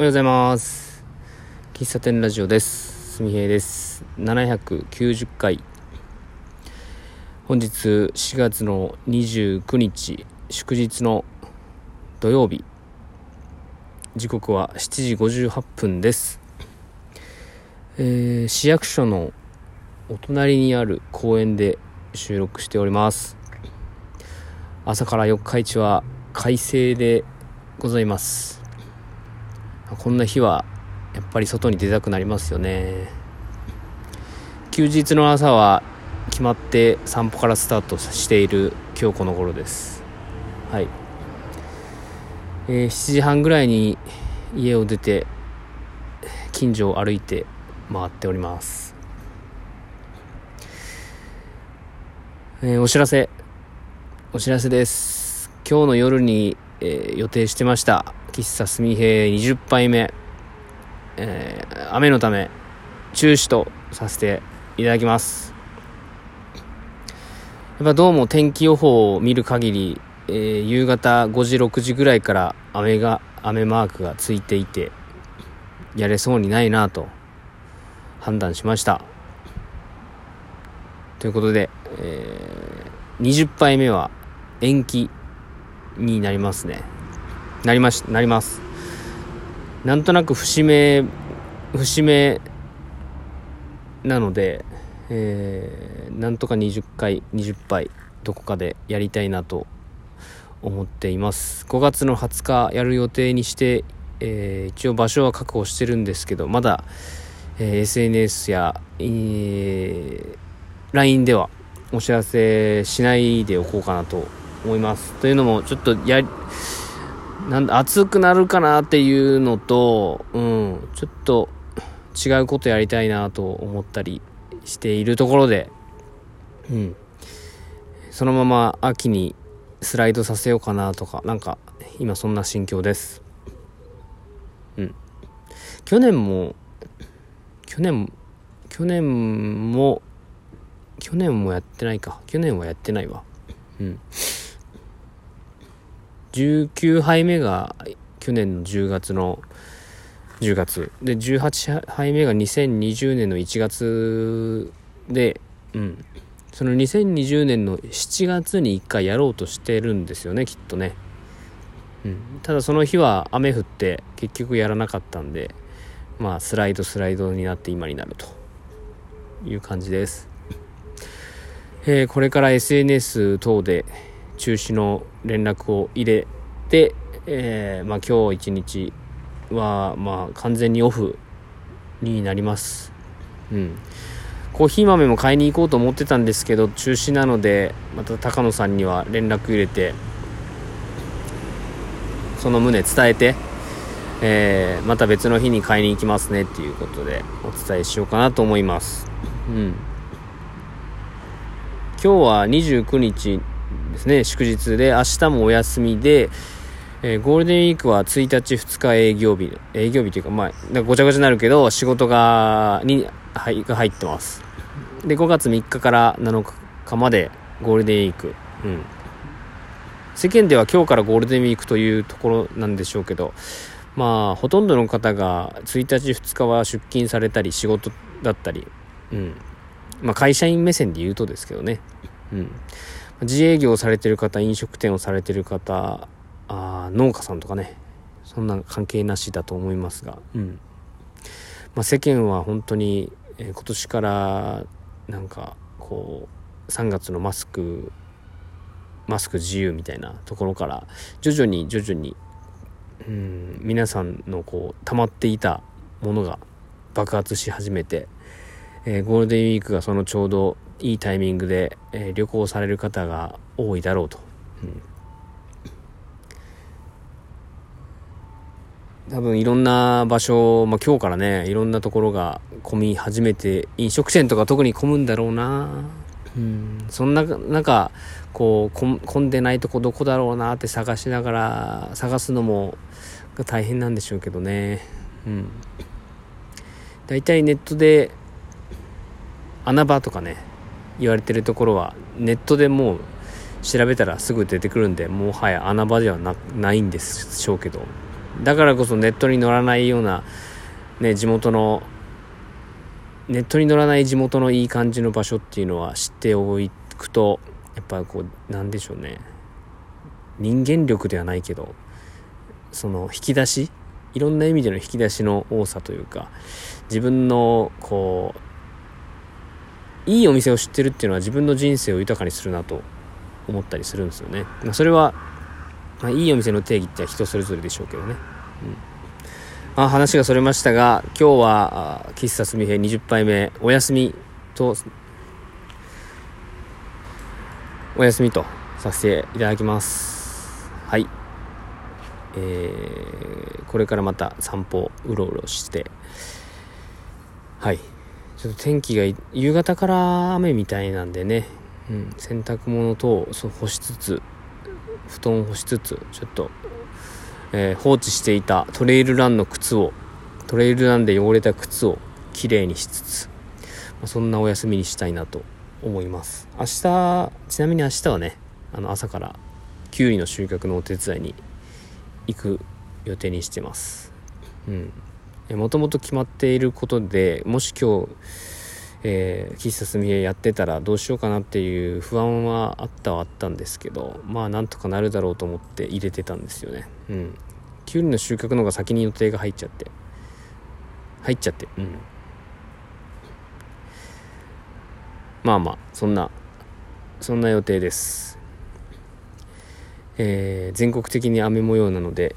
おはようございます。喫茶店ラジオです。すみへいです。790回。本日4月の29日祝日の土曜日。時刻は7時58分です、えー、市役所のお隣にある公園で収録しております。朝から四日市は快晴でございます。こんな日はやっぱり外に出たくなりますよね。休日の朝は決まって散歩からスタートしている今日この頃です。はい、えー、7時半ぐらいに家を出て近所を歩いて回っております。えー、お知らせ。お知らせです。今日の夜に、えー、予定してました。喫茶すみへ20杯目、えー、雨のため中止とさせていただきます。やっぱどうも天気予報を見る限り、えー、夕方5時6時ぐらいから雨が雨マークがついていてやれそうにないなと判断しました。ということで、えー、20杯目は延期になりますね。なりまし、なります。なんとなく節目、節目なので、えー、なんとか20回、20杯、どこかでやりたいなと思っています。5月の20日やる予定にして、えー、一応場所は確保してるんですけど、まだ、えー、SNS や、えー、LINE ではお知らせしないでおこうかなと思います。というのも、ちょっとや、なんだ、暑くなるかなっていうのと、うん、ちょっと違うことやりたいなと思ったりしているところで、うん、そのまま秋にスライドさせようかなとか、なんか今そんな心境です。うん。去年も、去年、去年も、去年もやってないか。去年はやってないわ。うん。19杯目が去年の10月の10月。で18杯目が2020年の1月でうん。その2020年の7月に1回やろうとしてるんですよねきっとね、うん、ただその日は雨降って結局やらなかったんでまあスライドスライドになって今になると。いう感じです、えー、これから SNS 等で中止の連絡を入れて、えー、まあ、今日一日は、まあ、完全にオフになります。うん。コーヒー豆も買いに行こうと思ってたんですけど、中止なので、また高野さんには連絡入れて、その旨伝えて、えー、また別の日に買いに行きますねっていうことでお伝えしようかなと思います。うん。今日は29日ですね、祝日で、明日もお休みで、えー、ゴールデンウィークは1日2日営業日、営業日というか、まあ、ごちゃごちゃになるけど、仕事が、に、はい、が入ってます。で、5月3日から7日までゴールデンウィーク。うん。世間では今日からゴールデンウィークというところなんでしょうけど、まあ、ほとんどの方が1日2日は出勤されたり仕事だったり、うん。まあ、会社員目線で言うとですけどね。うん。自営業されてる方、飲食店をされてる方、あ農家さんとかね、そんな関係なしだと思いますが、うん。まあ、世間は本当に、えー、今年からなんかこう3月のマスクマスク自由みたいなところから徐々に徐々にうん皆さんのこう溜まっていたものが爆発し始めて、えー、ゴールデンウィークがそのちょうどいいタイミングで、えー、旅行される方が多いだろうと、うん、多分いろんな場所、まあ、今日からねいろんなところが混み始めて飲食店とか特に混むんだろうな。うん。そんな中こう混んでないとこどこだろうなって探しながら探すのも大変なんでしょうけどね。うん。大体ネットで穴場とかね言われてるところはネットでもう調べたらすぐ出てくるんでもはや穴場ではないんでしょうけど、だからこそネットに乗らないような、ね、地元の、ネットに乗らない地元のいい感じの場所っていうのは知っておくと、やっぱこう、なんでしょうね。人間力ではないけど、その引き出し？いろんな意味での引き出しの多さというか、自分の、こう、いいお店を知ってるっていうのは自分の人生を豊かにするなと思ったりするんですよね。まあ、それは、まあ、いいお店の定義って人それぞれでしょうけどね。うんまあ、話がそれましたが、今日は、喫茶すみへ20杯目、お休みと、お休みとさせていただきます。はい。えー、これからまた散歩うろうろしてはいちょっと天気が夕方から雨みたいなんでね、うん、洗濯物等干しつつ布団を干しつつちょっと、えー、放置していたトレイルランの靴をトレイルランで汚れた靴をきれいにしつつ、まあ、そんなお休みにしたいなと思います明日ちなみに明日はねあの朝からきゅうりの収穫のお手伝いに行く予定にしてます。うん。もともと決まっていることで、もし今日、えー、喫茶すみへやってたらどうしようかなっていう不安はあったはあったんですけど、まあなんとかなるだろうと思って入れてたんですよね。うん。きゅうりの収穫の方が先に予定が入っちゃって。入っちゃって、うん。まあまあ、そんな、そんな予定です。えー、全国的に雨模様なので、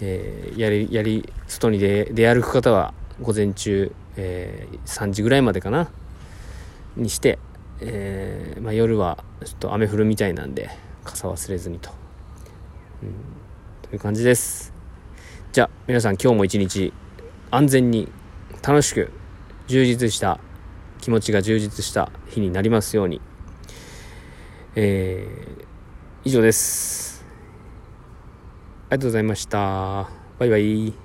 えー、やりやり外に出出歩く方は午前中、えー、3時ぐらいまでかな？にして、えーまあ、夜はちょっと雨降るみたいなんで傘忘れずにと、うん、という感じです。じゃあ皆さん今日も一日安全に楽しく充実した気持ちが充実した日になりますように。えー以上です。ありがとうございました。バイバイ。